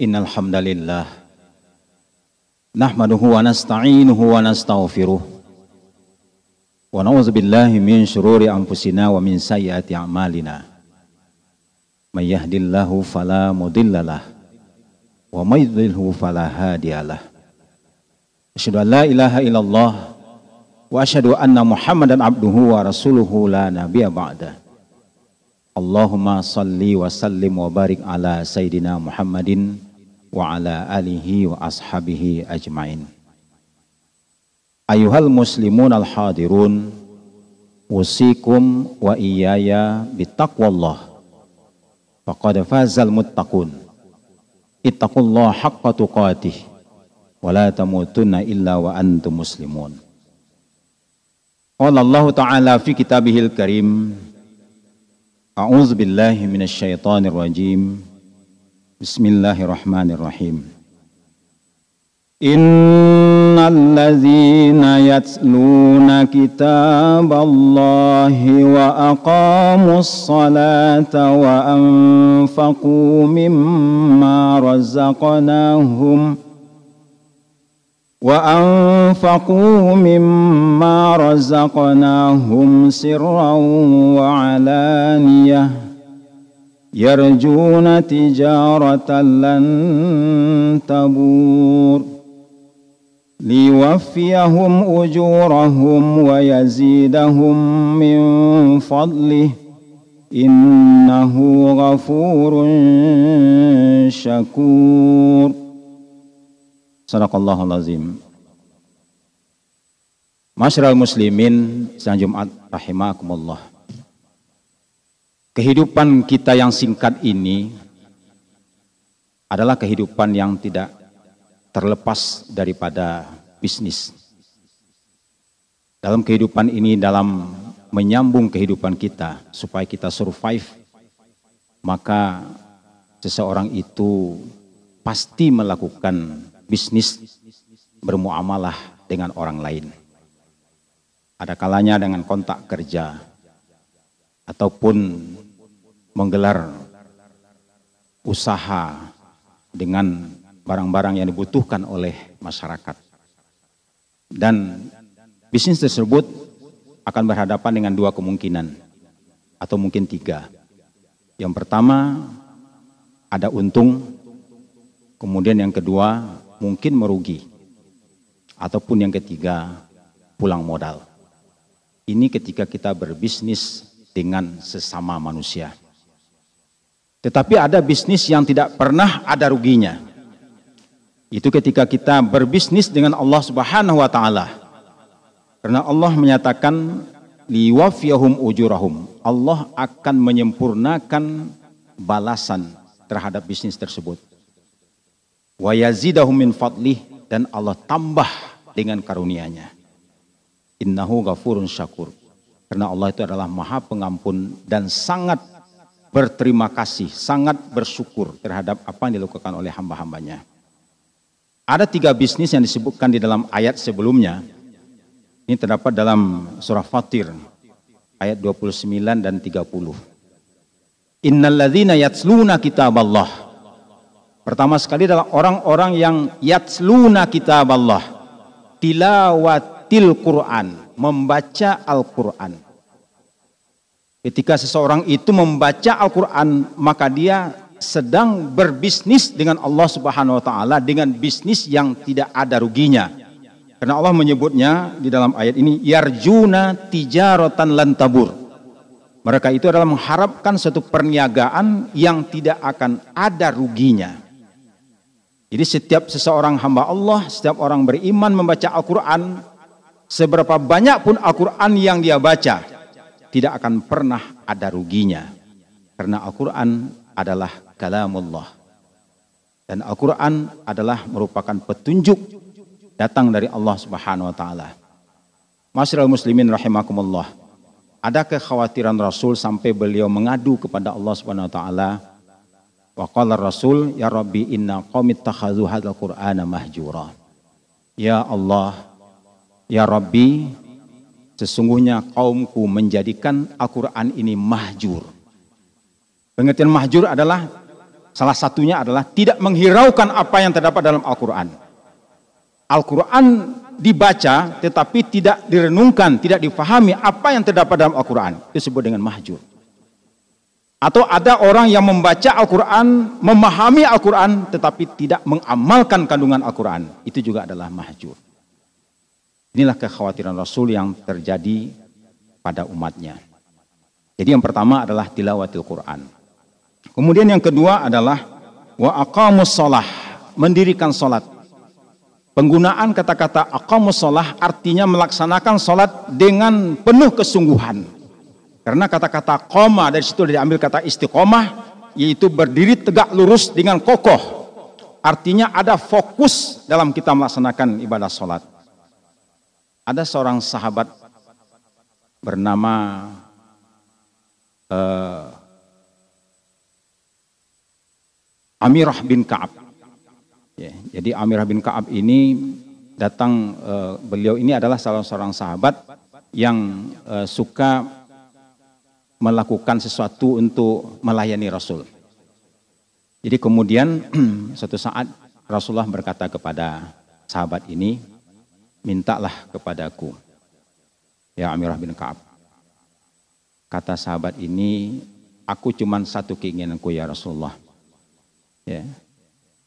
إن الحمد لله نحمده ونستعينه ونستغفره ونعوذ بالله من شرور أنفسنا ومن سيئات أعمالنا من يهد الله فلا مضل له ومن يضلله فلا هادي له أشهد أن لا إله إلا الله وأشهد أن محمدا عبده ورسوله لا نبي بعده Allahumma salli wa sallim wa barik ala Sayyidina Muhammadin وعلى آله وأصحابه أجمعين. أيها المسلمون الحاضرون أوصيكم وإياي بتقوى الله. فقد فاز المتقون. اتقوا الله حق تقاته ولا تموتن إلا وأنتم مسلمون. قال الله تعالى في كتابه الكريم أعوذ بالله من الشيطان الرجيم. بسم الله الرحمن الرحيم. إن الذين يتلون كتاب الله وأقاموا الصلاة وأنفقوا مما رزقناهم وأنفقوا مما رزقناهم سرا وعلانية يرجون تجارة لن تبور ليوفيهم أجورهم ويزيدهم من فضله إنه غفور شكور. صدق الله العظيم مشرى المسلمين سنه جمعه رحمكم الله Kehidupan kita yang singkat ini adalah kehidupan yang tidak terlepas daripada bisnis. Dalam kehidupan ini, dalam menyambung kehidupan kita supaya kita survive, maka seseorang itu pasti melakukan bisnis bermuamalah dengan orang lain. Ada kalanya dengan kontak kerja ataupun menggelar usaha dengan barang-barang yang dibutuhkan oleh masyarakat. Dan bisnis tersebut akan berhadapan dengan dua kemungkinan atau mungkin tiga. Yang pertama ada untung, kemudian yang kedua mungkin merugi. Ataupun yang ketiga, pulang modal. Ini ketika kita berbisnis dengan sesama manusia. Tetapi ada bisnis yang tidak pernah ada ruginya. Itu ketika kita berbisnis dengan Allah Subhanahu wa taala. Karena Allah menyatakan liwafiyahum ujurahum. Allah akan menyempurnakan balasan terhadap bisnis tersebut wa yazidahum min fadlih dan Allah tambah dengan karunia-Nya. Innahu ghafurun syakur. Karena Allah itu adalah Maha Pengampun dan sangat berterima kasih, sangat bersyukur terhadap apa yang dilakukan oleh hamba-hambanya. Ada tiga bisnis yang disebutkan di dalam ayat sebelumnya. Ini terdapat dalam surah Fatir ayat 29 dan 30. Innalladzina yatsluna kitab Allah Pertama sekali adalah orang-orang yang yatsluna kitab Allah. Tilawatil Quran. Membaca Al-Quran. Ketika seseorang itu membaca Al-Quran, maka dia sedang berbisnis dengan Allah Subhanahu wa taala dengan bisnis yang tidak ada ruginya. Karena Allah menyebutnya di dalam ayat ini yarjuna tijaratan lantabur. Mereka itu adalah mengharapkan suatu perniagaan yang tidak akan ada ruginya. Jadi setiap seseorang hamba Allah, setiap orang beriman membaca Al-Quran, seberapa banyak pun Al-Quran yang dia baca, tidak akan pernah ada ruginya. Karena Al-Quran adalah kalamullah. Dan Al-Quran adalah merupakan petunjuk datang dari Allah Subhanahu wa taala. Masyarakat muslimin rahimakumullah. Ada kekhawatiran Rasul sampai beliau mengadu kepada Allah Subhanahu wa taala Wa qala Rasul, ya Rabbi inna qawmi takhadhu hadzal Qur'ana mahjura. Ya Allah, ya Rabbi, sesungguhnya kaumku menjadikan Al-Quran ini mahjur. Pengertian mahjur adalah Salah satunya adalah tidak menghiraukan apa yang terdapat dalam Al-Quran. Al-Quran dibaca tetapi tidak direnungkan, tidak difahami apa yang terdapat dalam Al-Quran. Itu disebut dengan mahjur. Atau ada orang yang membaca Al-Quran, memahami Al-Quran tetapi tidak mengamalkan kandungan Al-Quran. Itu juga adalah mahjur. Inilah kekhawatiran Rasul yang terjadi pada umatnya. Jadi yang pertama adalah tilawatil Quran. Kemudian yang kedua adalah wa aqamus shalah, mendirikan salat. Penggunaan kata-kata aqamus shalah artinya melaksanakan salat dengan penuh kesungguhan. Karena kata-kata qoma dari situ diambil kata istiqomah yaitu berdiri tegak lurus dengan kokoh. Artinya ada fokus dalam kita melaksanakan ibadah salat. Ada seorang sahabat bernama uh, Amirah bin Ka'ab. Ya, jadi Amirah bin Ka'ab ini datang uh, beliau ini adalah salah seorang sahabat yang uh, suka melakukan sesuatu untuk melayani Rasul. Jadi kemudian suatu saat Rasulullah berkata kepada sahabat ini, mintalah kepadaku, ya Amirah bin Ka'ab. Kata sahabat ini, aku cuma satu keinginanku ya Rasulullah ya.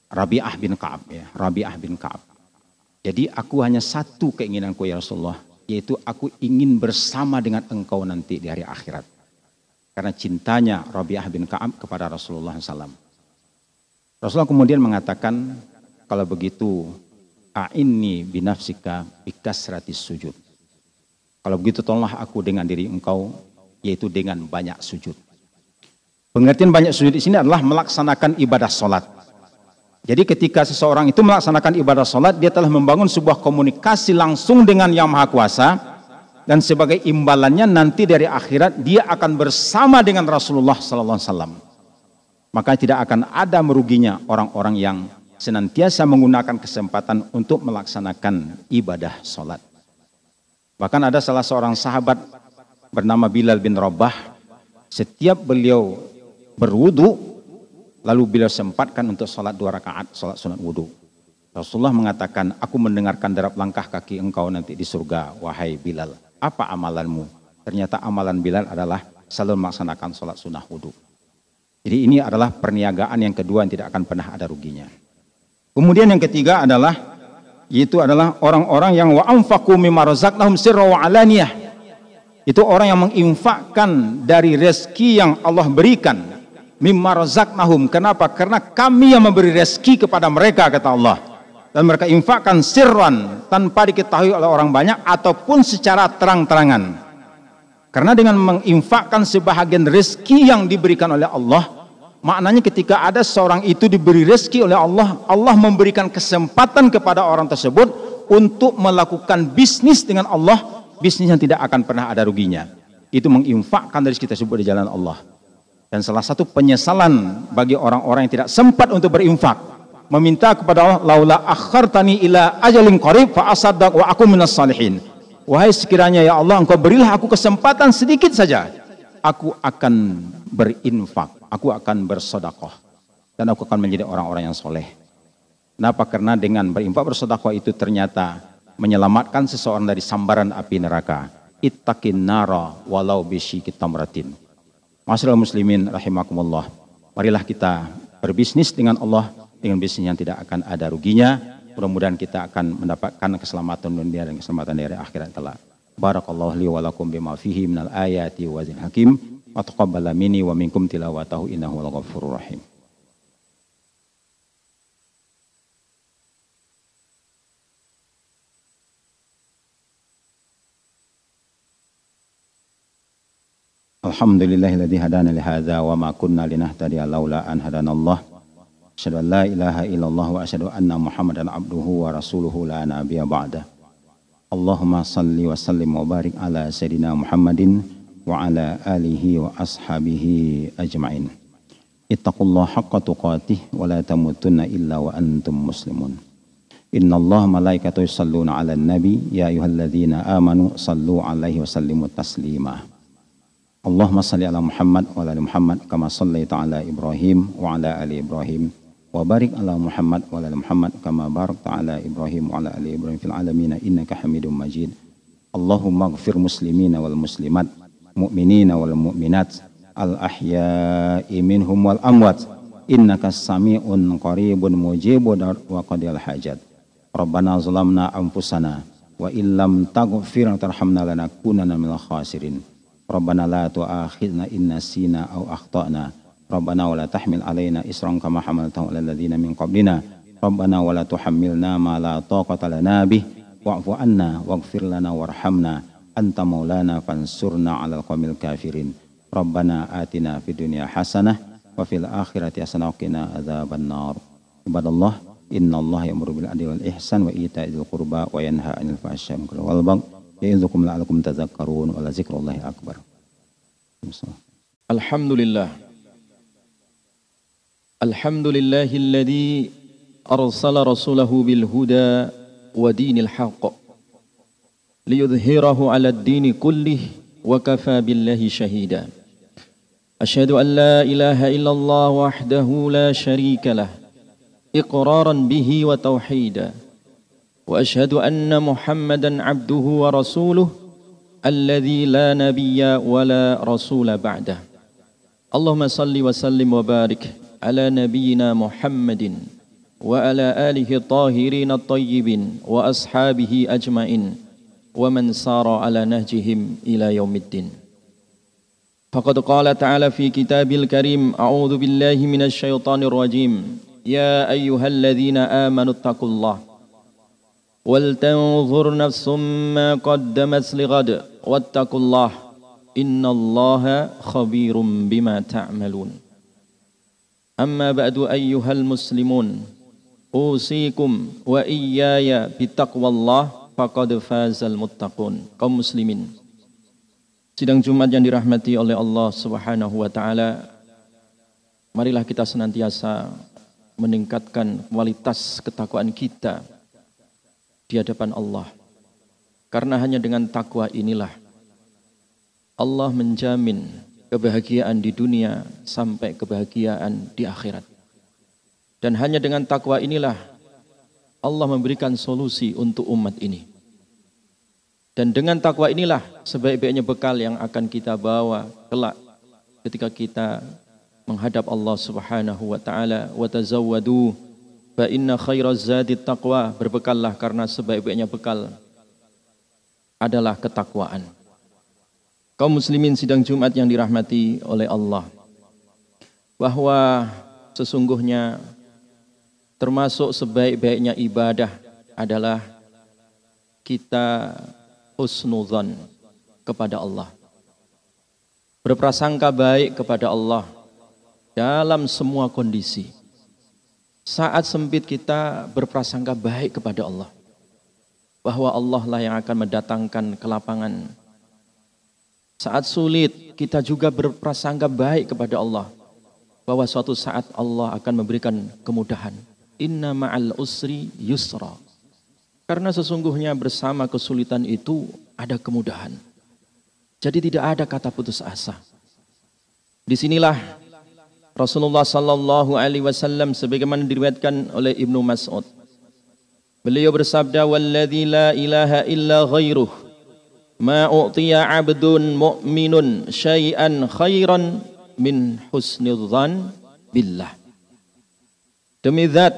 Rabi'ah bin Ka'ab ya, Rabi'ah bin Ka'ab. Jadi aku hanya satu keinginanku ya Rasulullah, yaitu aku ingin bersama dengan engkau nanti di hari akhirat. Karena cintanya Rabi'ah bin Ka'ab kepada Rasulullah SAW. Rasulullah kemudian mengatakan, kalau begitu, a'inni binafsika bikasratis sujud. Kalau begitu tolonglah aku dengan diri engkau, yaitu dengan banyak sujud. Pengertian banyak sujud di sini adalah melaksanakan ibadah sholat. Jadi ketika seseorang itu melaksanakan ibadah sholat, dia telah membangun sebuah komunikasi langsung dengan Yang Maha Kuasa, dan sebagai imbalannya nanti dari akhirat dia akan bersama dengan Rasulullah Sallallahu Alaihi Wasallam. Maka tidak akan ada meruginya orang-orang yang senantiasa menggunakan kesempatan untuk melaksanakan ibadah sholat. Bahkan ada salah seorang sahabat bernama Bilal bin Rabah, setiap beliau berwudu lalu beliau sempatkan untuk sholat dua rakaat sholat sunat wudu. Rasulullah mengatakan, aku mendengarkan derap langkah kaki engkau nanti di surga, wahai Bilal. Apa amalanmu? Ternyata amalan Bilal adalah selalu melaksanakan sholat sunnah wudu. Jadi ini adalah perniagaan yang kedua yang tidak akan pernah ada ruginya. Kemudian yang ketiga adalah yaitu adalah orang-orang yang wa anfaqu mimma razaqnahum sirra wa alaniyah. Itu orang yang menginfakkan dari rezeki yang Allah berikan mimma razaqnahum. Kenapa? Karena kami yang memberi rezeki kepada mereka kata Allah. Dan mereka infakkan sirran tanpa diketahui oleh orang banyak ataupun secara terang-terangan. Karena dengan menginfakkan sebahagian rezeki yang diberikan oleh Allah, maknanya ketika ada seorang itu diberi rezeki oleh Allah, Allah memberikan kesempatan kepada orang tersebut untuk melakukan bisnis dengan Allah, bisnis yang tidak akan pernah ada ruginya. Itu menginfakkan dari kita tersebut di jalan Allah. Dan salah satu penyesalan bagi orang-orang yang tidak sempat untuk berinfak. Meminta kepada Allah, laula akhartani ila ajalin qarib fa asaddaq wa aku minas salihin. Wahai sekiranya ya Allah engkau berilah aku kesempatan sedikit saja. Aku akan berinfak, aku akan bersedekah dan aku akan menjadi orang-orang yang soleh. Kenapa? Karena dengan berinfak bersedekah itu ternyata menyelamatkan seseorang dari sambaran api neraka. Ittaqin nara walau bishi kitamratin Masyarakat muslimin rahimakumullah. Marilah kita berbisnis dengan Allah dengan bisnis yang tidak akan ada ruginya. Mudah-mudahan kita akan mendapatkan keselamatan dunia dan keselamatan dari akhirat kelak. بارك الله لي ولكم بما فيه من الآيات وزن الحكيم وتقبل مني ومنكم تلاوته إنه الغفور الرحيم الحمد لله الذي هدانا لهذا وما كنا لنهتدي لولا أن هدانا الله أشهد أن لا إله إلا الله وأشهد أن محمدا عبده ورسوله لا نبي بعده Allahumma salli wa sallim wa barik ala sayyidina Muhammadin wa ala alihi wa ashabihi ajma'in. Ittaqullaha haqqa tuqatih wa la tamutunna illa wa antum muslimun. Inna Allah malaikatu yusalluna ala nabi ya ayuhalladzina amanu sallu alaihi wa sallimu taslima. Allahumma salli ala Muhammad wa ala Muhammad kama Ibrahim wa ala ali Ibrahim wa barik ala Muhammad wa ala Muhammad kama barakta ala Ibrahim wa ala ali Ibrahim fil alamin innaka Hamidum Majid. Allahumma ighfir muslimina wal muslimat mu'minina wal mu'minat al ahya'i minhum wal amwat innaka sami'un qaribun mujibud wa qadil hajat. Rabbana zalamna anfusana wa illam taghfir tarhamna lanakunanna minal khasirin. Rabbana la tu'akhidna in nasina aw akhtana. Rabbana wa la tahmil alaina isran kama hamaltahu alal ladzina min qablina. Rabbana wa la tuhammilna ma la taqata lana bih wa'fu anna waghfir lana warhamna anta maulana fansurna 'alal qawmil kafirin. Rabbana atina fid dunya hasanah wa fil akhirati hasanah wa qina adzaban nar. Ibadallah innallaha ya'muru bil adli wal ihsan wa ita'i dzil qurba wa yanha 'anil fahsya'i wal munkar يعظكم لعلكم تذكرون ولذكر الله أكبر الحمد لله الحمد لله الذي أرسل رسوله بالهدى ودين الحق ليظهره على الدين كله وكفى بالله شهيدا. أشهد أن لا إله إلا الله وحده لا شريك له إقرارا به وتوحيدا. وأشهد أن محمدا عبده ورسوله الذي لا نبي ولا رسول بعده. اللهم صل وسلم وبارك على نبينا محمد وعلى آله الطاهرين الطيبين وأصحابه أجمعين ومن سار على نهجهم إلى يوم الدين. فقد قال تعالى في كتابه الكريم أعوذ بالله من الشيطان الرجيم. يا أيها الذين آمنوا اتقوا الله ولتنظر نفس ما قدمت لغد واتقوا الله إن الله خبير بما تعملون. Amma ba'du ayyuhal muslimun. Usikum wa iyaya bitaqwallah faqad fazal muttaqun. Kaum muslimin. Sidang Jumat yang dirahmati oleh Allah subhanahu wa ta'ala Marilah kita senantiasa meningkatkan kualitas ketakwaan kita di hadapan Allah. Karena hanya dengan takwa inilah Allah menjamin kebahagiaan di dunia sampai kebahagiaan di akhirat. Dan hanya dengan takwa inilah Allah memberikan solusi untuk umat ini. Dan dengan takwa inilah sebaik-baiknya bekal yang akan kita bawa kelak ketika kita menghadap Allah Subhanahu wa taala wa tazawwadu Fa inna khairaz zadi taqwa. Berbekallah karena sebaik-baiknya bekal adalah ketakwaan. Kaum muslimin sidang Jumat yang dirahmati oleh Allah. Bahwa sesungguhnya termasuk sebaik-baiknya ibadah adalah kita husnuzan kepada Allah. Berprasangka baik kepada Allah dalam semua kondisi saat sempit kita berprasangka baik kepada Allah. Bahwa Allah lah yang akan mendatangkan kelapangan. Saat sulit kita juga berprasangka baik kepada Allah. Bahwa suatu saat Allah akan memberikan kemudahan. Inna ma'al usri yusra. Karena sesungguhnya bersama kesulitan itu ada kemudahan. Jadi tidak ada kata putus asa. Di sinilah Rasulullah sallallahu alaihi wasallam sebagaimana diriwayatkan oleh Ibnu Mas'ud. Beliau bersabda walladzi la ilaha illa ghairuh ma u'tiya 'abdun mu'minun syai'an khairan min husnidzan billah. Demi zat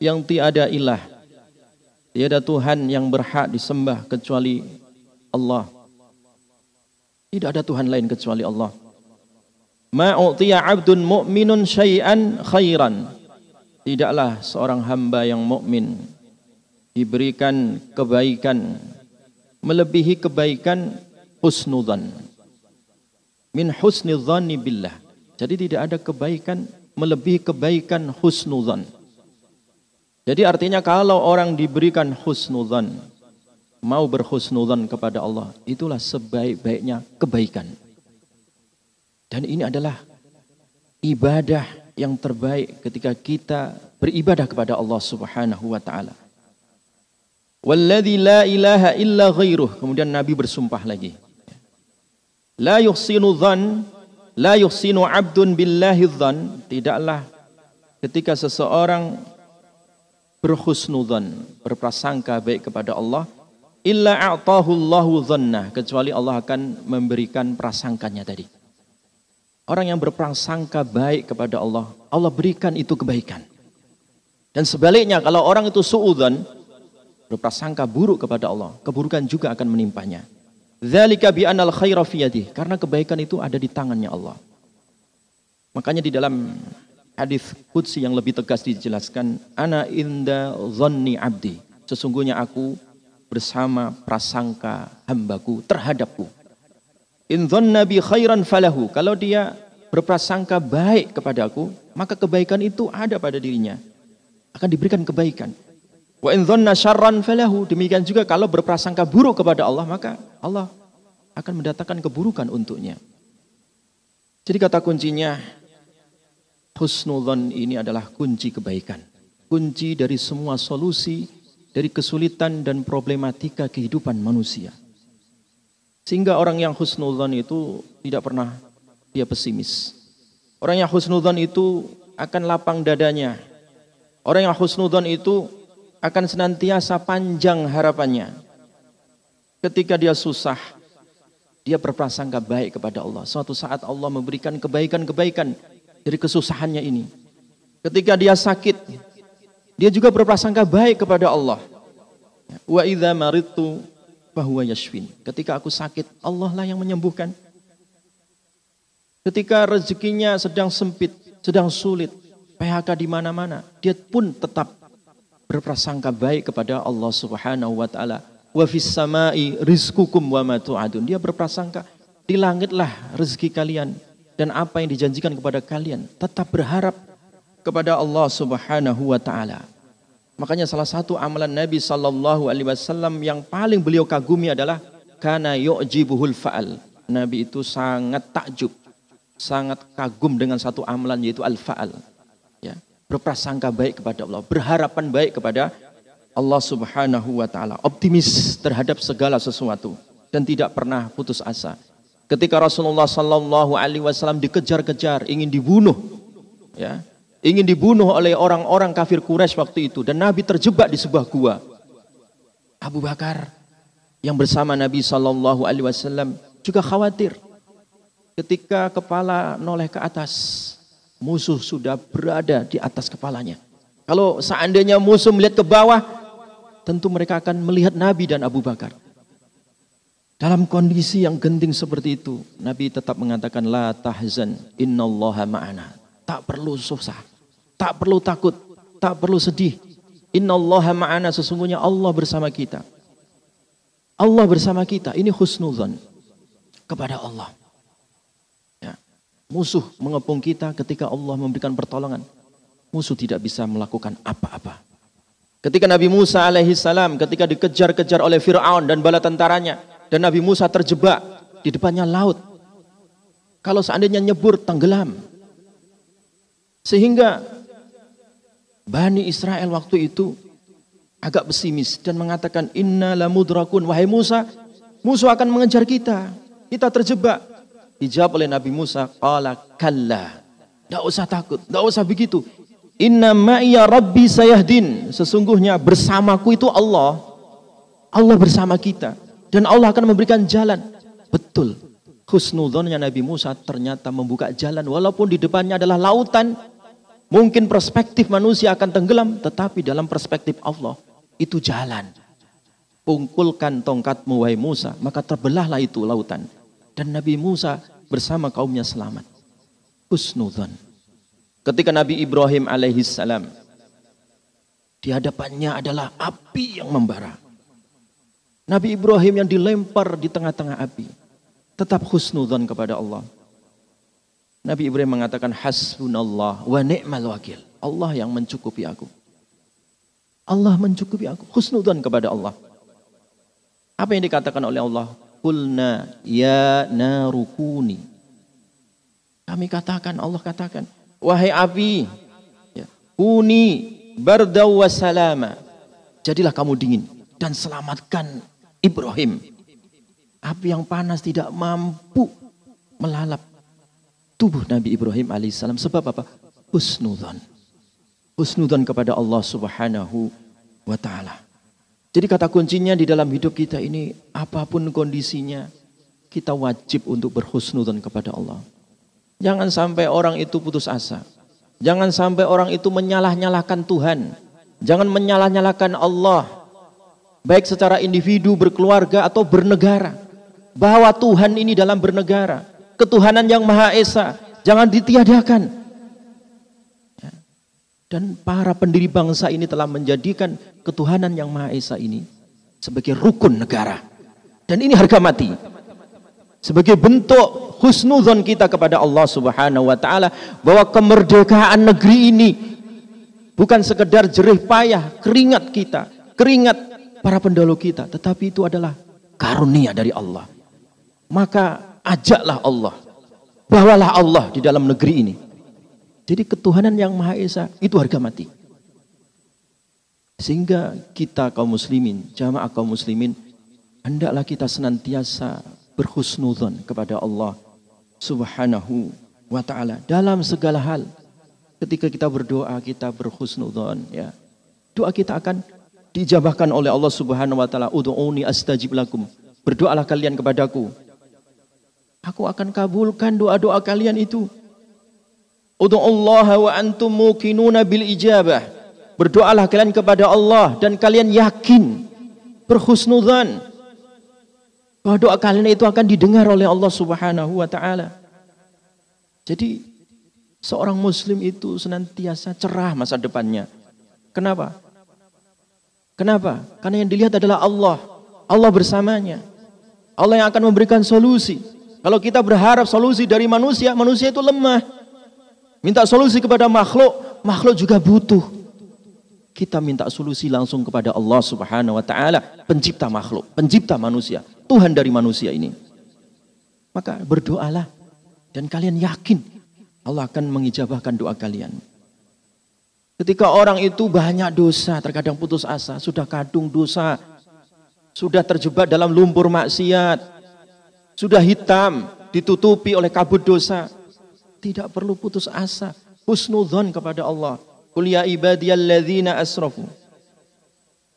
yang tiada ilah tiada Tuhan yang berhak disembah kecuali Allah. Tidak ada Tuhan lain kecuali Allah ma'utiya 'abdun mu'minun syai'an khairan. Tidaklah seorang hamba yang mukmin diberikan kebaikan melebihi kebaikan husnudzan. Min husnidzanni billah. Jadi tidak ada kebaikan melebihi kebaikan husnudzan. Jadi artinya kalau orang diberikan husnudzan, mau berhusnudzan kepada Allah, itulah sebaik-baiknya kebaikan. Dan ini adalah ibadah yang terbaik ketika kita beribadah kepada Allah Subhanahu wa taala. Walladzi la ilaha illa ghairuh. Kemudian Nabi bersumpah lagi. La yuhsinu dhan, la yuhsinu abdun billahi dhan. Tidaklah ketika seseorang berhusnudzan, berprasangka baik kepada Allah, illa a'tahu Allahu dhannah, kecuali Allah akan memberikan prasangkanya tadi. Orang yang berprasangka baik kepada Allah, Allah berikan itu kebaikan. Dan sebaliknya kalau orang itu suudzan, berprasangka buruk kepada Allah, keburukan juga akan menimpanya. Dzalika bi anal karena kebaikan itu ada di tangannya Allah. Makanya di dalam hadis qudsi yang lebih tegas dijelaskan, ana inda dhanni abdi. Sesungguhnya aku bersama prasangka hambaku terhadapku. In dhanna bi khairan falahu. Kalau dia berprasangka baik kepadaku, maka kebaikan itu ada pada dirinya. Akan diberikan kebaikan. Wa in dhanna syarran falahu. Demikian juga kalau berprasangka buruk kepada Allah, maka Allah akan mendatangkan keburukan untuknya. Jadi kata kuncinya husnudzon ini adalah kunci kebaikan. Kunci dari semua solusi dari kesulitan dan problematika kehidupan manusia. Sehingga orang yang husnudzon itu tidak pernah dia pesimis. Orang yang husnudzon itu akan lapang dadanya. Orang yang husnudzon itu akan senantiasa panjang harapannya. Ketika dia susah, dia berprasangka baik kepada Allah. Suatu saat Allah memberikan kebaikan-kebaikan dari kesusahannya ini. Ketika dia sakit, dia juga berprasangka baik kepada Allah. Wa idza maridtu fahuwa yashfin. Ketika aku sakit, Allah lah yang menyembuhkan. Ketika rezekinya sedang sempit, sedang sulit, PHK di mana-mana, dia pun tetap berprasangka baik kepada Allah Subhanahu wa taala. Wa fis samai rizqukum wa ma tu'adun. Dia berprasangka di langitlah rezeki kalian dan apa yang dijanjikan kepada kalian. Tetap berharap kepada Allah Subhanahu wa taala. Makanya salah satu amalan Nabi sallallahu alaihi wasallam yang paling beliau kagumi adalah kana yu'jibuhul fa'al. Nabi itu sangat takjub, sangat kagum dengan satu amalan yaitu al-fa'al. Berprasangka baik kepada Allah, berharapan baik kepada Allah Subhanahu wa taala, optimis terhadap segala sesuatu dan tidak pernah putus asa. Ketika Rasulullah sallallahu alaihi wasallam dikejar-kejar, ingin dibunuh, ya, ingin dibunuh oleh orang-orang kafir Quraisy waktu itu dan Nabi terjebak di sebuah gua. Abu Bakar yang bersama Nabi sallallahu alaihi wasallam juga khawatir ketika kepala noleh ke atas musuh sudah berada di atas kepalanya. Kalau seandainya musuh melihat ke bawah, tentu mereka akan melihat Nabi dan Abu Bakar. Dalam kondisi yang genting seperti itu, Nabi tetap mengatakan la tahzan innallaha ma'ana. Tak perlu susah, tak perlu takut, tak perlu sedih. Innallaha ma'ana sesungguhnya Allah bersama kita. Allah bersama kita. Ini husnuzan kepada Allah. Musuh mengepung kita ketika Allah memberikan pertolongan. Musuh tidak bisa melakukan apa-apa. Ketika Nabi Musa alaihi salam ketika dikejar-kejar oleh Fir'aun dan bala tentaranya. Dan Nabi Musa terjebak di depannya laut. Kalau seandainya nyebur tenggelam. Sehingga Bani Israel waktu itu agak pesimis dan mengatakan inna lamudrakun wahai Musa musuh akan mengejar kita kita terjebak Dijawab oleh Nabi Musa, qala kalla. Tidak usah takut, tidak usah begitu. Inna ma'iya rabbi sayahdin. Sesungguhnya bersamaku itu Allah. Allah bersama kita. Dan Allah akan memberikan jalan. Betul. Husnudonnya Nabi Musa ternyata membuka jalan. Walaupun di depannya adalah lautan. Mungkin perspektif manusia akan tenggelam. Tetapi dalam perspektif Allah. Itu jalan. Pungkulkan tongkatmu wahai Musa. Maka terbelahlah itu lautan. Dan Nabi Musa bersama kaumnya selamat. Husnudhan. Ketika Nabi Ibrahim alaihissalam di hadapannya adalah api yang membara. Nabi Ibrahim yang dilempar di tengah-tengah api. Tetap husnudhan kepada Allah. Nabi Ibrahim mengatakan hasbunallah wa ni'mal wakil. Allah yang mencukupi aku. Allah mencukupi aku. Husnudhan kepada Allah. Apa yang dikatakan oleh Allah? Kulna ya narukuni. Kami katakan, Allah katakan, wahai api, ya, uni bardau salama. Jadilah kamu dingin dan selamatkan Ibrahim. Api yang panas tidak mampu melalap tubuh Nabi Ibrahim alaihissalam. Sebab apa? Husnudhan. Husnudhan kepada Allah subhanahu wa ta'ala. Jadi kata kuncinya di dalam hidup kita ini, apa pun kondisinya, kita wajib untuk berhusnudhan kepada Allah. Jangan sampai orang itu putus asa. Jangan sampai orang itu menyalah-nyalahkan Tuhan. Jangan menyalah-nyalahkan Allah. Baik secara individu, berkeluarga, atau bernegara. Bahwa Tuhan ini dalam bernegara. Ketuhanan yang Maha Esa. Jangan ditiadakan. Dan para pendiri bangsa ini telah menjadikan ketuhanan yang Maha Esa ini sebagai rukun negara. Dan ini harga mati. Sebagai bentuk husnuzon kita kepada Allah Subhanahu wa taala bahwa kemerdekaan negeri ini bukan sekedar jerih payah, keringat kita, keringat para pendahulu kita, tetapi itu adalah karunia dari Allah. Maka ajaklah Allah, bawalah Allah di dalam negeri ini. Jadi ketuhanan yang Maha Esa itu harga mati. Sehingga kita kaum muslimin, jamaah kaum muslimin, hendaklah kita senantiasa berhusnudhan kepada Allah Subhanahu wa taala dalam segala hal. Ketika kita berdoa, kita berhusnudhan ya. Doa kita akan dijabahkan oleh Allah Subhanahu wa taala. Astajib lakum. Berdoalah kalian kepadaku. Aku akan kabulkan doa-doa kalian itu. Allah wa antum muqinuna bil ijabah. Berdoalah kalian kepada Allah dan kalian yakin berhusnudzan bahwa doa kalian itu akan didengar oleh Allah Subhanahu wa taala. Jadi seorang muslim itu senantiasa cerah masa depannya. Kenapa? Kenapa? Karena yang dilihat adalah Allah. Allah bersamanya. Allah yang akan memberikan solusi. Kalau kita berharap solusi dari manusia, manusia itu lemah. Minta solusi kepada makhluk, makhluk juga butuh. Kita minta solusi langsung kepada Allah Subhanahu wa taala, pencipta makhluk, pencipta manusia. Tuhan dari manusia ini. Maka berdoalah dan kalian yakin Allah akan mengijabahkan doa kalian. Ketika orang itu banyak dosa, terkadang putus asa, sudah kadung dosa, sudah terjebak dalam lumpur maksiat, sudah hitam, ditutupi oleh kabut dosa. Tidak perlu putus asa, husnudzon kepada Allah. Qul ya ibadiyalladzina asrafu.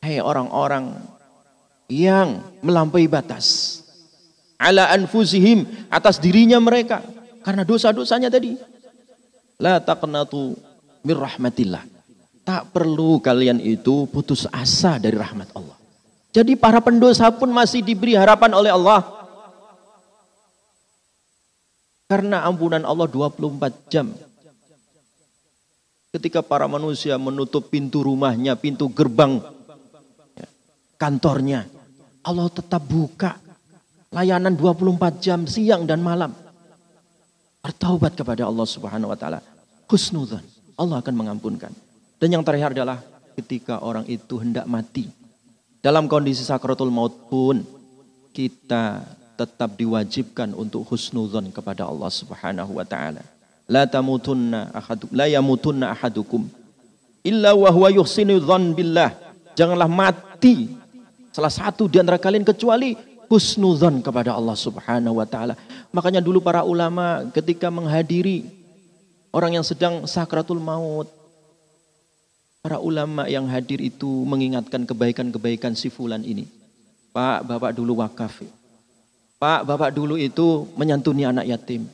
Hei orang-orang yang melampaui batas. Ala anfusihim atas dirinya mereka. Karena dosa-dosanya tadi. La taqnatu mir rahmatillah. Tak perlu kalian itu putus asa dari rahmat Allah. Jadi para pendosa pun masih diberi harapan oleh Allah karena ampunan Allah 24 jam ketika para manusia menutup pintu rumahnya pintu gerbang kantornya Allah tetap buka layanan 24 jam siang dan malam. Bertaubat kepada Allah Subhanahu wa taala. Husnudzan. Allah akan mengampunkan. Dan yang terakhir adalah ketika orang itu hendak mati. Dalam kondisi sakratul maut pun kita tetap diwajibkan untuk husnudzan kepada Allah Subhanahu wa taala. La tamutunna ahaduk la yamutunna ahadukum illa wa huwa yuhsinu billah. Janganlah mati Salah satu di antara kalian kecuali husnuzon kepada Allah Subhanahu wa taala. Makanya dulu para ulama ketika menghadiri orang yang sedang sakratul maut para ulama yang hadir itu mengingatkan kebaikan-kebaikan si fulan ini. Pak, Bapak dulu wakaf. Pak, Bapak dulu itu menyantuni anak yatim.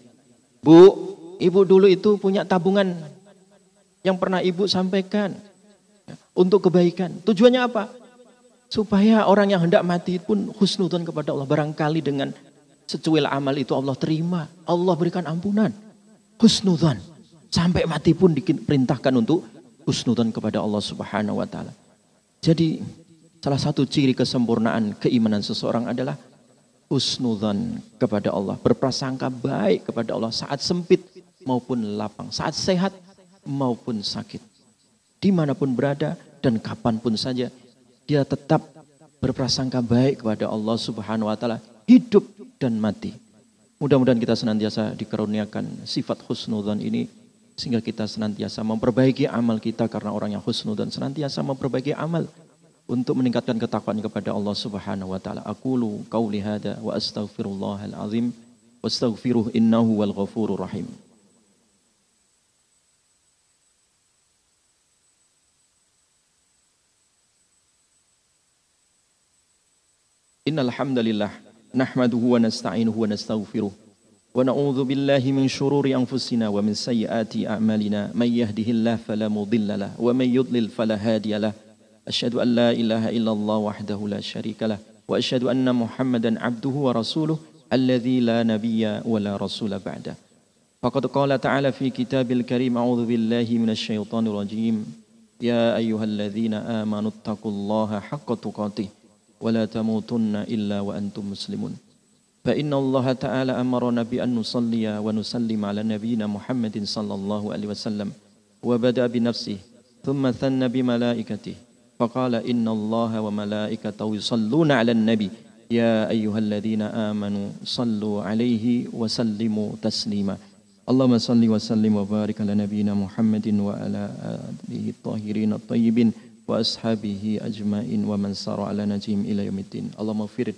Bu, Ibu dulu itu punya tabungan yang pernah Ibu sampaikan untuk kebaikan. Tujuannya apa? Supaya orang yang hendak mati pun husnudon kepada Allah. Barangkali dengan secuil amal itu Allah terima. Allah berikan ampunan. Husnudon. Sampai mati pun diperintahkan untuk husnudon kepada Allah subhanahu wa ta'ala. Jadi salah satu ciri kesempurnaan keimanan seseorang adalah husnudon kepada Allah. Berprasangka baik kepada Allah saat sempit maupun lapang. Saat sehat maupun sakit. Di mana pun berada dan kapan pun saja dia tetap berprasangka baik kepada Allah Subhanahu wa taala hidup dan mati. Mudah-mudahan kita senantiasa dikaruniakan sifat husnudzan ini sehingga kita senantiasa memperbaiki amal kita karena orang yang husnudzan senantiasa memperbaiki amal untuk meningkatkan ketakwaan kepada Allah Subhanahu wa taala. Aqulu qauli hada wa astaghfirullahal azim واستغفروه إنه هو الغفور الرحيم إن الحمد لله نحمده ونستعينه ونستغفره ونعوذ بالله من شرور أنفسنا ومن سيئات أعمالنا من يهده الله فلا مضل له ومن يضلل فلا هادي له أشهد أن لا إله إلا الله وحده لا شريك له وأشهد أن محمدا عبده ورسوله الذي لا نبي ولا رسول بعده. فقد قال تعالى في كتاب الكريم أعوذ بالله من الشيطان الرجيم. يا أيها الذين آمنوا اتقوا الله حق تقاته ولا تموتن إلا وأنتم مسلمون. فإن الله تعالى أمرنا بأن نصلي ونسلم على نبينا محمد صلى الله عليه وسلم وبدأ بنفسه ثم ثنى بملائكته فقال إن الله وملائكته يصلون على النبي. يا أيها الذين آمنوا صلوا عليه وسلموا تسليما. اللهم صل وسلم وبارك على نبينا محمد وعلى آله الطاهرين الطيبين وأصحابه أجمعين ومن سار على نجيم إلى يوم الدين. اللهم اغفر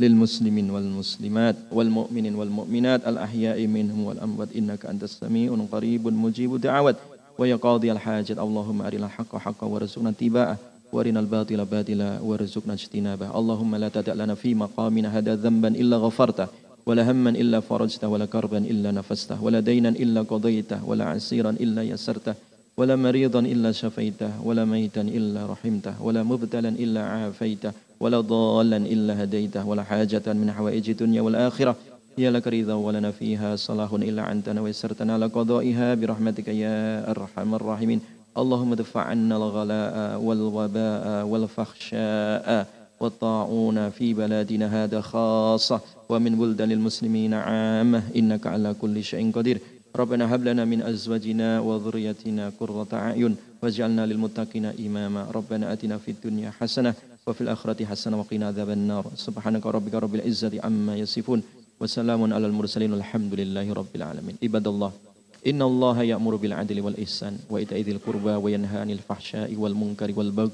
للمسلمين والمسلمات والمؤمنين والمؤمنات الأحياء منهم والأموات. إنك أنت السميع قريب مجيب دعوات ويا قاضي الحاجات اللهم أرنا الحق حقا وارزقنا اتباعه. وارنا الباطل باطلا وارزقنا اجتنابه. اللهم لا تدع لنا في مقامنا هذا ذنبا إلا غفرته ولا هما إلا فرجته ولا كربا إلا نفسته ولا دينا إلا قضيته ولا عسيرا إلا يسرته ولا مريضا إلا شفيته ولا ميتا إلا رحمته ولا مبتلا إلا عافيته ولا ضالا إلا هديته ولا حاجة من حوائج الدنيا والآخرة. هي لك رضا ولنا فيها صلاح إلا أنتنا ويسرتنا لقضائها برحمتك يا أرحم الراحمين. اللهم ادفع عنا الغلاء والوباء والفحشاء والطاعون في بلادنا هذا خاصة ومن بلدان المسلمين عامة. إنك على كل شيء قدير. ربنا هب لنا من أزواجنا وذريتنا قرة أعين واجعلنا للمتقين إماما. ربنا آتنا في الدنيا حسنة وفي الآخرة حسنة وقنا عذاب النار. سبحانك ربك رب العزة عما يصفون وسلام على المرسلين الحمد لله رب العالمين. عباد الله إن الله يأمر بالعدل والإحسان وإيتاء ذي القربى وينهى عن الفحشاء والمنكر والبغي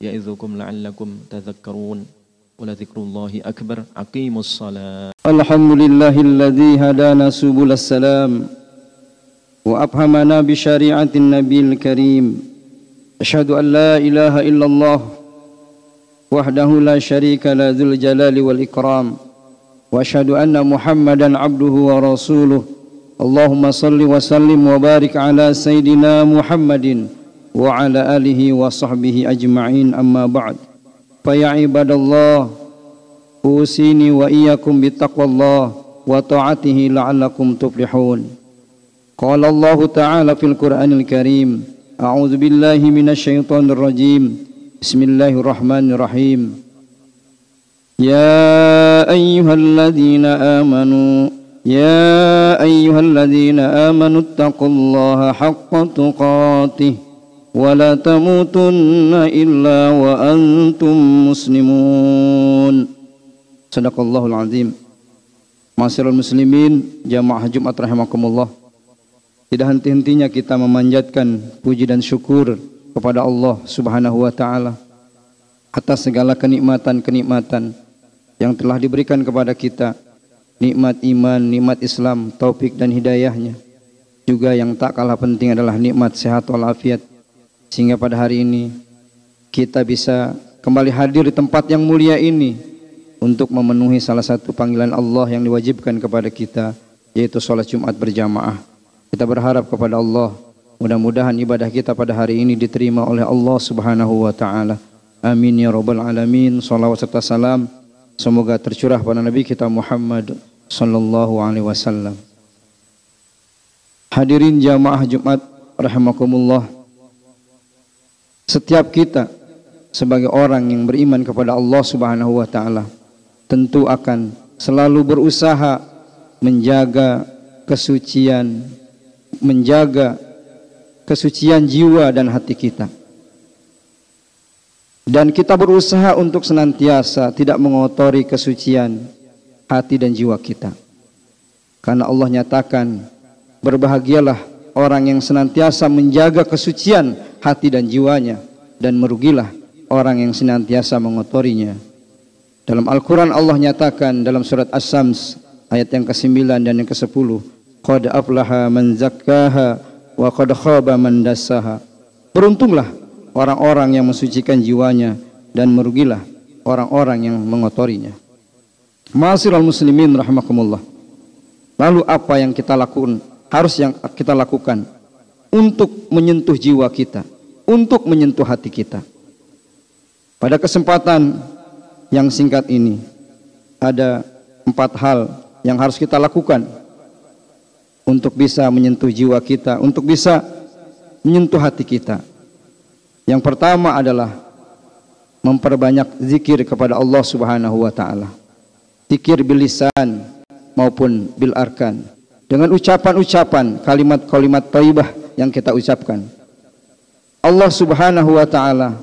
يعظكم لعلكم تذكرون ولذكر الله أكبر أقيموا الصلاة الحمد لله الذي هدانا سبل السلام وأفهمنا بشريعة النبي الكريم. أشهد أن لا إله إلا الله وحده لا شريك له ذو الجلال والإكرام. وأشهد أن محمدا عبده ورسوله. اللهم صل وسلم وبارك على سيدنا محمد وعلى آله وصحبه أجمعين. أما بعد فيا عباد الله أوصيني وإياكم بتقوى الله وطاعته لعلكم تفلحون. قال الله تعالى في القرآن الكريم أعوذ بالله من الشيطان الرجيم. بسم الله الرحمن الرحيم. يا أيها الذين آمنوا يا أيها الذين آمنوا اتقوا الله حق تقاته ولا تموتن إلا وأنتم مسلمون صدق الله العظيم Masyarul muslimin jamaah Jumat rahimakumullah Tidak henti-hentinya kita memanjatkan puji dan syukur kepada Allah Subhanahu wa taala atas segala kenikmatan-kenikmatan yang telah diberikan kepada kita nikmat iman, nikmat Islam, taufik dan hidayahnya. Juga yang tak kalah penting adalah nikmat sehat walafiat. Sehingga pada hari ini kita bisa kembali hadir di tempat yang mulia ini untuk memenuhi salah satu panggilan Allah yang diwajibkan kepada kita yaitu salat Jumat berjamaah. Kita berharap kepada Allah mudah-mudahan ibadah kita pada hari ini diterima oleh Allah Subhanahu wa taala. Amin ya rabbal alamin. Salawat serta salam Semoga tercurah pada Nabi kita Muhammad sallallahu alaihi wasallam. Hadirin jamaah Jumat rahimakumullah. Setiap kita sebagai orang yang beriman kepada Allah Subhanahu wa taala tentu akan selalu berusaha menjaga kesucian, menjaga kesucian jiwa dan hati kita dan kita berusaha untuk senantiasa tidak mengotori kesucian hati dan jiwa kita. Karena Allah nyatakan, berbahagialah orang yang senantiasa menjaga kesucian hati dan jiwanya dan merugilah orang yang senantiasa mengotorinya. Dalam Al-Quran Allah nyatakan dalam surat As-Sams ayat yang ke-9 dan yang ke-10 qad aflaha man zakkaha wa qad khaba man dassaha beruntunglah orang-orang yang mensucikan jiwanya dan merugilah orang-orang yang mengotorinya. Ma'asyiral muslimin rahimakumullah. Lalu apa yang kita lakukan harus yang kita lakukan untuk menyentuh jiwa kita untuk menyentuh hati kita? Pada kesempatan yang singkat ini ada empat hal yang harus kita lakukan untuk bisa menyentuh jiwa kita, untuk bisa menyentuh hati kita. Yang pertama adalah memperbanyak zikir kepada Allah Subhanahu wa taala. Zikir bil lisan maupun bil arkan. Dengan ucapan-ucapan, kalimat-kalimat thayyibah yang kita ucapkan. Allah Subhanahu wa taala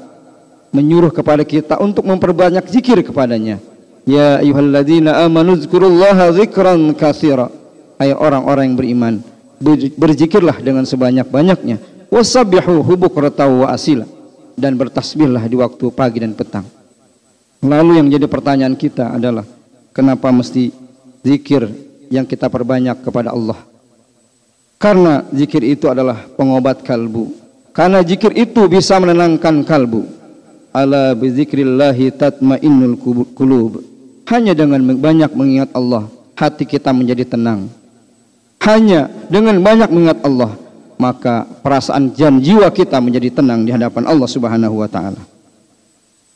menyuruh kepada kita untuk memperbanyak zikir kepadanya. Ya ayyuhalladzina amanu dzkurullaha dzikran katsira. Hai orang-orang yang beriman, berzikirlah dengan sebanyak-banyaknya. Wasabbihu bukratan wa asila dan bertasbihlah di waktu pagi dan petang. Lalu yang jadi pertanyaan kita adalah kenapa mesti zikir yang kita perbanyak kepada Allah? Karena zikir itu adalah pengobat kalbu. Karena zikir itu bisa menenangkan kalbu. Ala bizikrillahi tatmainnul qulub. Hanya dengan banyak mengingat Allah, hati kita menjadi tenang. Hanya dengan banyak mengingat Allah, maka perasaan dan jiwa kita menjadi tenang di hadapan Allah Subhanahu wa taala.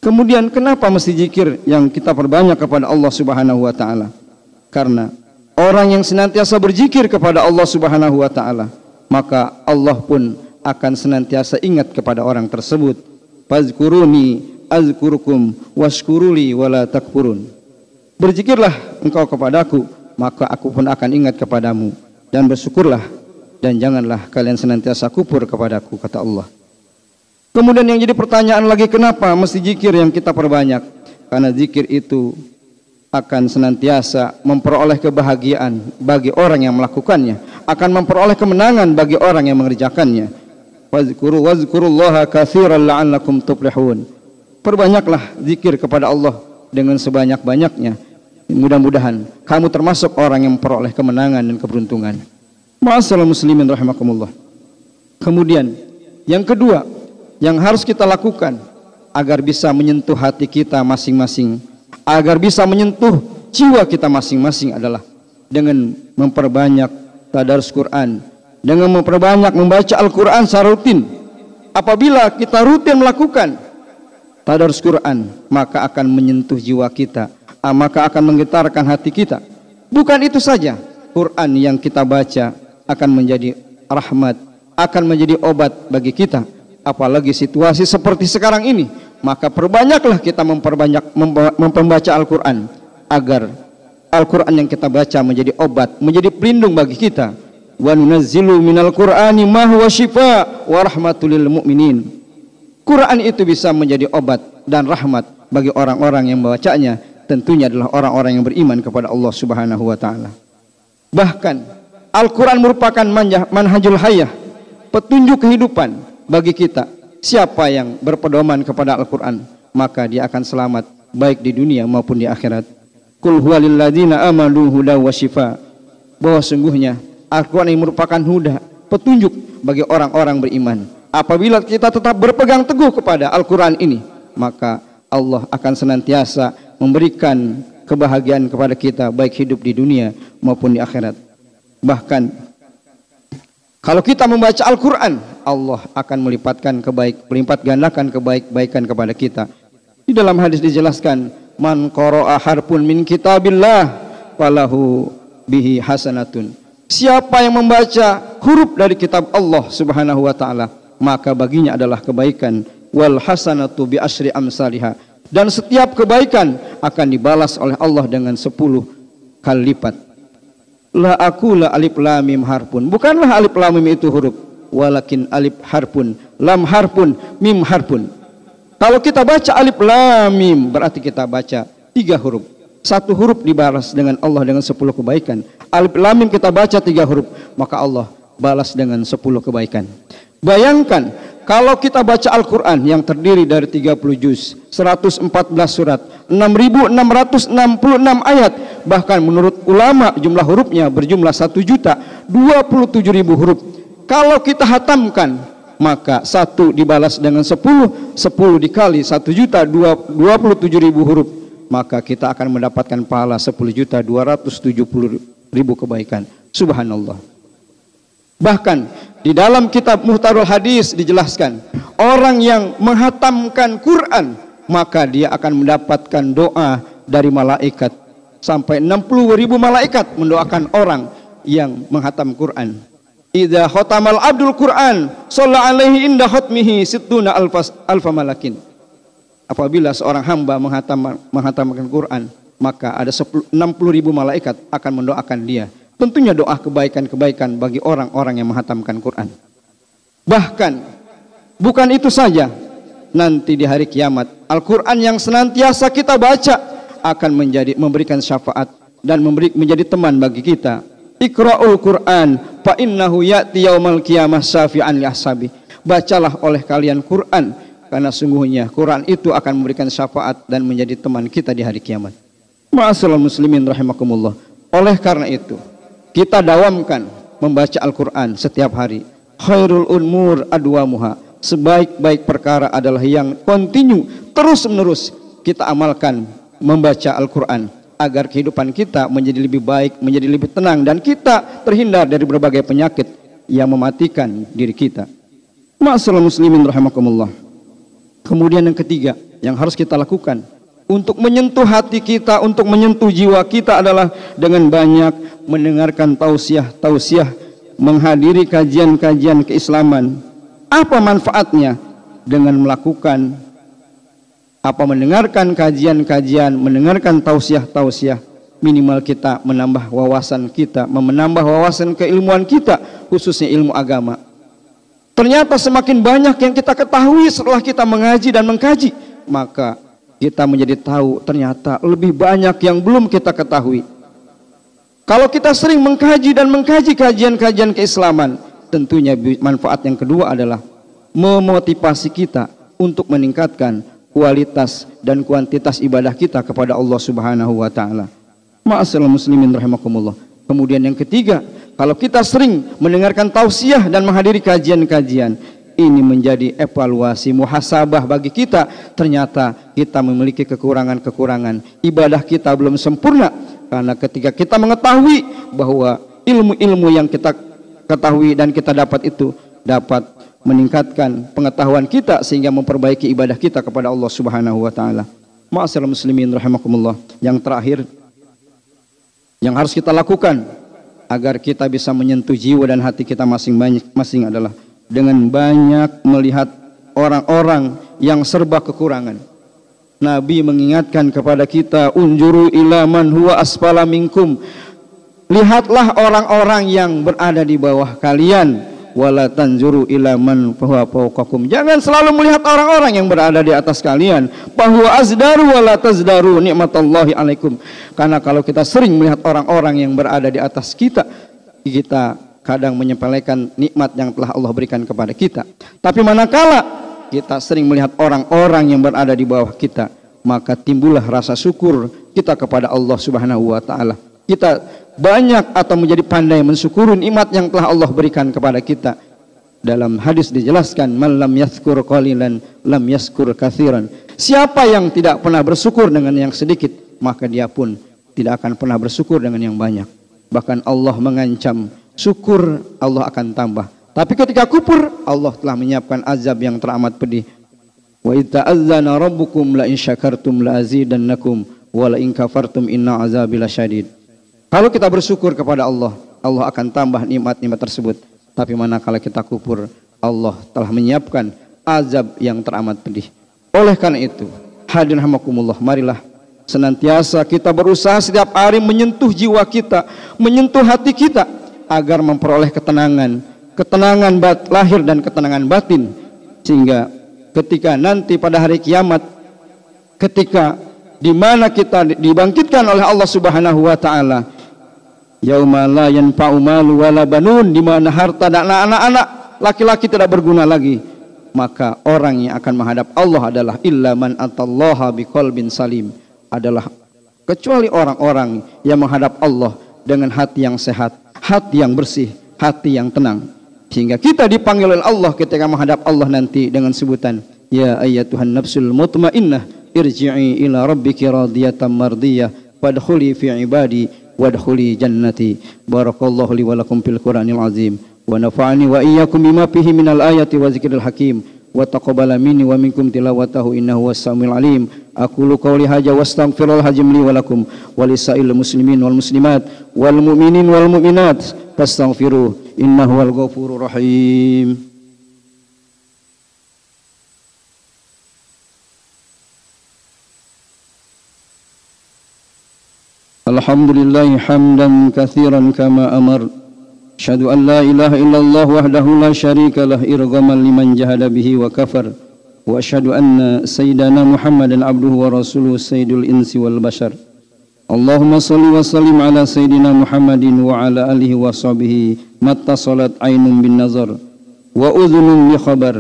Kemudian kenapa mesti zikir yang kita perbanyak kepada Allah Subhanahu wa taala? Karena orang yang senantiasa berzikir kepada Allah Subhanahu wa taala, maka Allah pun akan senantiasa ingat kepada orang tersebut. Fazkuruni azkurukum washkuruli wala takfurun. Berzikirlah engkau kepadaku, maka aku pun akan ingat kepadamu. Dan bersyukurlah, dan janganlah kalian senantiasa kupur kepadaku, kata Allah. Kemudian yang jadi pertanyaan lagi, kenapa mesti zikir yang kita perbanyak? Karena zikir itu akan senantiasa memperoleh kebahagiaan bagi orang yang melakukannya, akan memperoleh kemenangan bagi orang yang mengerjakannya. Wazkuru wazkurullaha katsiran la'allakum tuflihun. Perbanyaklah zikir kepada Allah dengan sebanyak-banyaknya Mudah-mudahan kamu termasuk orang yang memperoleh kemenangan dan keberuntungan. Ma'asal muslimin rahimakumullah. Kemudian yang kedua yang harus kita lakukan agar bisa menyentuh hati kita masing-masing, agar bisa menyentuh jiwa kita masing-masing adalah dengan memperbanyak tadarus Quran, dengan memperbanyak membaca Al-Quran secara rutin. Apabila kita rutin melakukan tadarus Quran, maka akan menyentuh jiwa kita Ah, maka akan menggetarkan hati kita. Bukan itu saja, Quran yang kita baca akan menjadi rahmat, akan menjadi obat bagi kita. Apalagi situasi seperti sekarang ini, maka perbanyaklah kita memperbanyak membaca Al-Quran agar Al-Quran yang kita baca menjadi obat, menjadi pelindung bagi kita. Wa nunazzilu minal Qur'ani ma huwa shifa wa rahmatul lil mu'minin. Quran itu bisa menjadi obat dan rahmat bagi orang-orang yang membacanya tentunya adalah orang-orang yang beriman kepada Allah Subhanahu wa taala. Bahkan Al-Qur'an merupakan manhajul hayah, petunjuk kehidupan bagi kita. Siapa yang berpedoman kepada Al-Qur'an, maka dia akan selamat baik di dunia maupun di akhirat. Qul huwalilladzina amanu huda wa shifa. Bahwa sungguhnya Al-Qur'an ini merupakan huda, petunjuk bagi orang-orang beriman. Apabila kita tetap berpegang teguh kepada Al-Qur'an ini, maka Allah akan senantiasa memberikan kebahagiaan kepada kita baik hidup di dunia maupun di akhirat. Bahkan kalau kita membaca Al-Qur'an, Allah akan melipatkan kebaik melipat gandakan kebaik-baikan kepada kita. Di dalam hadis dijelaskan, man qara'a harpun min kitabillah falahu bihi hasanatun. Siapa yang membaca huruf dari kitab Allah Subhanahu wa taala, maka baginya adalah kebaikan wal hasanatu bi asri amsalihah dan setiap kebaikan akan dibalas oleh Allah dengan sepuluh kali lipat. La aku la alif lam mim harpun. Bukanlah alif lam mim itu huruf, walakin alif harpun, lam harpun, mim harpun. Kalau kita baca alif lam mim berarti kita baca tiga huruf. Satu huruf dibalas dengan Allah dengan sepuluh kebaikan. Alif lam mim kita baca tiga huruf, maka Allah balas dengan sepuluh kebaikan. Bayangkan kalau kita baca Al-Quran yang terdiri dari 30 juz, 114 surat, 6.666 ayat, bahkan menurut ulama jumlah hurufnya berjumlah 1 juta 27 ribu huruf. Kalau kita hatamkan, maka satu dibalas dengan 10, 10 dikali 1 juta 27 ribu huruf, maka kita akan mendapatkan pahala 10 juta 270 ribu kebaikan. Subhanallah. Bahkan di dalam kitab Muhtarul Hadis dijelaskan, orang yang menghatamkan Quran, maka dia akan mendapatkan doa dari malaikat. Sampai 60 ribu malaikat mendoakan orang yang menghatam Quran. Idza khatamal abdul Quran, shalla alaihi inda khatmihi sittuna alfas alfa malakin. Apabila seorang hamba menghatam, menghatamkan Quran, maka ada 60 ribu malaikat akan mendoakan dia Tentunya doa kebaikan-kebaikan bagi orang-orang yang menghatamkan Quran. Bahkan bukan itu saja, nanti di hari kiamat Al-Quran yang senantiasa kita baca akan menjadi memberikan syafaat dan memberi menjadi teman bagi kita. Iqra'ul Quran fa innahu ya'ti yaumal qiyamah syafi'an li. Bacalah oleh kalian Quran karena sungguhnya Quran itu akan memberikan syafaat dan menjadi teman kita di hari kiamat. Ma'asyiral muslimin rahimakumullah. Oleh karena itu, kita dawamkan membaca Al-Quran setiap hari. Khairul umur adwamuha. Sebaik-baik perkara adalah yang kontinu terus menerus kita amalkan membaca Al-Quran agar kehidupan kita menjadi lebih baik, menjadi lebih tenang dan kita terhindar dari berbagai penyakit yang mematikan diri kita. Masalah muslimin rahimakumullah. Kemudian yang ketiga yang harus kita lakukan untuk menyentuh hati kita, untuk menyentuh jiwa kita adalah dengan banyak mendengarkan tausiah-tausiah, menghadiri kajian-kajian keislaman. Apa manfaatnya dengan melakukan apa mendengarkan kajian-kajian, mendengarkan tausiah-tausiah, minimal kita menambah wawasan kita, menambah wawasan keilmuan kita, khususnya ilmu agama. Ternyata semakin banyak yang kita ketahui setelah kita mengaji dan mengkaji, maka kita menjadi tahu ternyata lebih banyak yang belum kita ketahui. Kalau kita sering mengkaji dan mengkaji kajian-kajian keislaman, tentunya manfaat yang kedua adalah memotivasi kita untuk meningkatkan kualitas dan kuantitas ibadah kita kepada Allah Subhanahu wa taala. Ma'asyiral muslimin rahimakumullah. Kemudian yang ketiga, kalau kita sering mendengarkan tausiah dan menghadiri kajian-kajian, ini menjadi evaluasi muhasabah bagi kita ternyata kita memiliki kekurangan-kekurangan ibadah kita belum sempurna karena ketika kita mengetahui bahwa ilmu-ilmu yang kita ketahui dan kita dapat itu dapat meningkatkan pengetahuan kita sehingga memperbaiki ibadah kita kepada Allah Subhanahu wa taala. Ma'asyiral muslimin rahimakumullah. Yang terakhir yang harus kita lakukan agar kita bisa menyentuh jiwa dan hati kita masing-masing adalah dengan banyak melihat orang-orang yang serba kekurangan. Nabi mengingatkan kepada kita, unjuru ilaman huwa asfala minkum. Lihatlah orang-orang yang berada di bawah kalian, wala tanzuru ilaman huwa fawqakum. Jangan selalu melihat orang-orang yang berada di atas kalian, bahwa azdaru wala tazdaru nikmatallahi alaikum. Karena kalau kita sering melihat orang-orang yang berada di atas kita, kita kadang menyepelekan nikmat yang telah Allah berikan kepada kita. Tapi manakala kita sering melihat orang-orang yang berada di bawah kita, maka timbullah rasa syukur kita kepada Allah Subhanahu wa taala. Kita banyak atau menjadi pandai mensyukuri nikmat yang telah Allah berikan kepada kita. Dalam hadis dijelaskan, "Man lam yaskur qalilan lam yaskur katsiran." Siapa yang tidak pernah bersyukur dengan yang sedikit, maka dia pun tidak akan pernah bersyukur dengan yang banyak. Bahkan Allah mengancam syukur Allah akan tambah. Tapi ketika kufur, Allah telah menyiapkan azab yang teramat pedih. Wa ita'adzana rabbukum la in syakartum la azidannakum wa la in kafartum inna azabi lasyadid. Kalau kita bersyukur kepada Allah, Allah akan tambah nikmat-nikmat tersebut. Tapi manakala kita kufur, Allah telah menyiapkan azab yang teramat pedih. Oleh karena itu, hadirin hamakumullah, marilah senantiasa kita berusaha setiap hari menyentuh jiwa kita, menyentuh hati kita agar memperoleh ketenangan, ketenangan bat, lahir dan ketenangan batin sehingga ketika nanti pada hari kiamat ketika di mana kita dibangkitkan oleh Allah Subhanahu wa taala yauma la yanfa'u malu wala banun di mana harta dan anak-anak laki-laki tidak berguna lagi maka orang yang akan menghadap Allah adalah illa man atallaha biqalbin salim adalah kecuali orang-orang yang menghadap Allah dengan hati yang sehat, hati yang bersih, hati yang tenang. Sehingga kita dipanggil oleh Allah ketika menghadap Allah nanti dengan sebutan Ya ayyatuhan nafsul mutmainnah irji'i ila rabbiki radiyatan mardiyah fadkhuli fi ibadi wadkhuli jannati barakallahu li wa lakum fil qur'anil azim wa nafa'ani wa iyyakum bima fihi minal ayati wa zikril hakim wa taqabbala minni wa minkum tilawatahu innahu was-samiul alim aqulu qawli hadza wastaghfirul hajim li wa lakum wa lisail muslimin wal muslimat wal mu'minin wal mu'minat fastaghfiruh innahu wal ghafurur rahim الحمد لله حمدا كثيرا كما أمر أشهد أن لا إله إلا الله وحده لا شريك له إرغما لمن جهد به وكفر وأشهد أن سيدنا محمدا عبده ورسوله سيد الإنس والبشر اللهم صل وسلم على سيدنا محمد وعلى آله وصحبه ما اتصلت عين بالنظر وأذن بخبر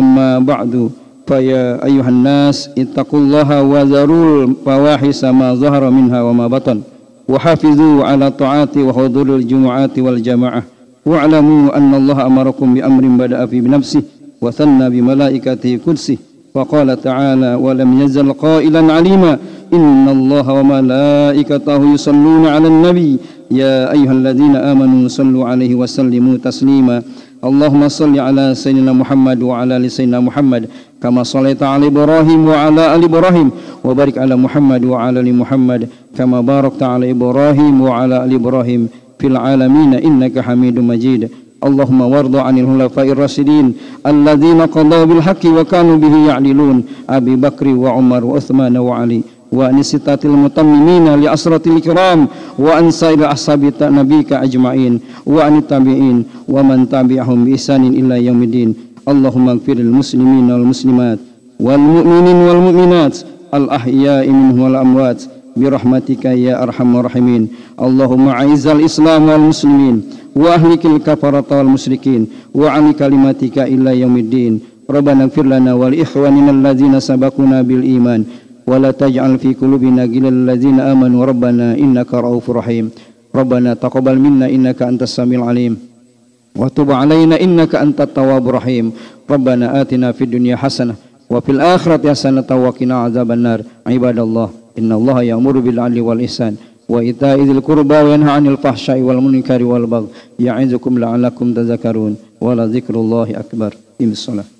أما بعد فيا أيها الناس اتقوا الله وذروا الفواحش ما ظهر منها وما بطن وحافظوا على طاعات وحضور الجمعات والجماعة. واعلموا أن الله أمركم بأمر بدأ في بنفسه وثنى بملائكته كرسه. فقال تعالى ولم يزل قائلا عليما إن الله وملائكته يصلون على النبي. يا أيها الذين آمنوا صلوا عليه وسلموا تسليما. اللهم صل على سيدنا محمد وعلى آل سيدنا محمد كما صليت على إبراهيم وعلى آل إبراهيم وبارك على محمد وعلى آل محمد كما باركت على إبراهيم وعلى آل إبراهيم في العالمين إنك حميد مجيد. اللهم وارض عن الخلفاء الراشدين الذين قضوا بالحق وكانوا به يعدلون. أبي بكر وعمر وعثمان وعلي. وأن ستات المتممين لأسرة الكرام وأن سائر أصحاب نبيك أجمعين وأن التابعين ومن تبعهم بإحسان إلى يوم الدين اللهم اغفر للمسلمين والمسلمات والمؤمنين والمؤمنات الأحياء منهم والأموات برحمتك يا أرحم الراحمين اللهم أعز الإسلام والمسلمين وأهلك الكفرة والمشركين وعن كلماتك إلى يوم الدين ربنا اغفر لنا ولإخواننا الذين سبقونا بالإيمان ولا تجعل في قلوبنا غلا للذين آمنوا. ربنا إنك رؤوف رحيم. ربنا تقبل منا إنك أنت السميع العليم. وتب علينا إنك أنت التواب الرحيم. ربنا آتنا في الدنيا حسنة وفي الآخرة حسنة وقنا عذاب النار. عباد الله إن الله يأمر بالعدل والإحسان وإيتاء ذي القربى وينهى عن الفحشاء والمنكر والبغي يعظكم لعلكم تذكرون. ولذكر الله أكبر. إن الصلاة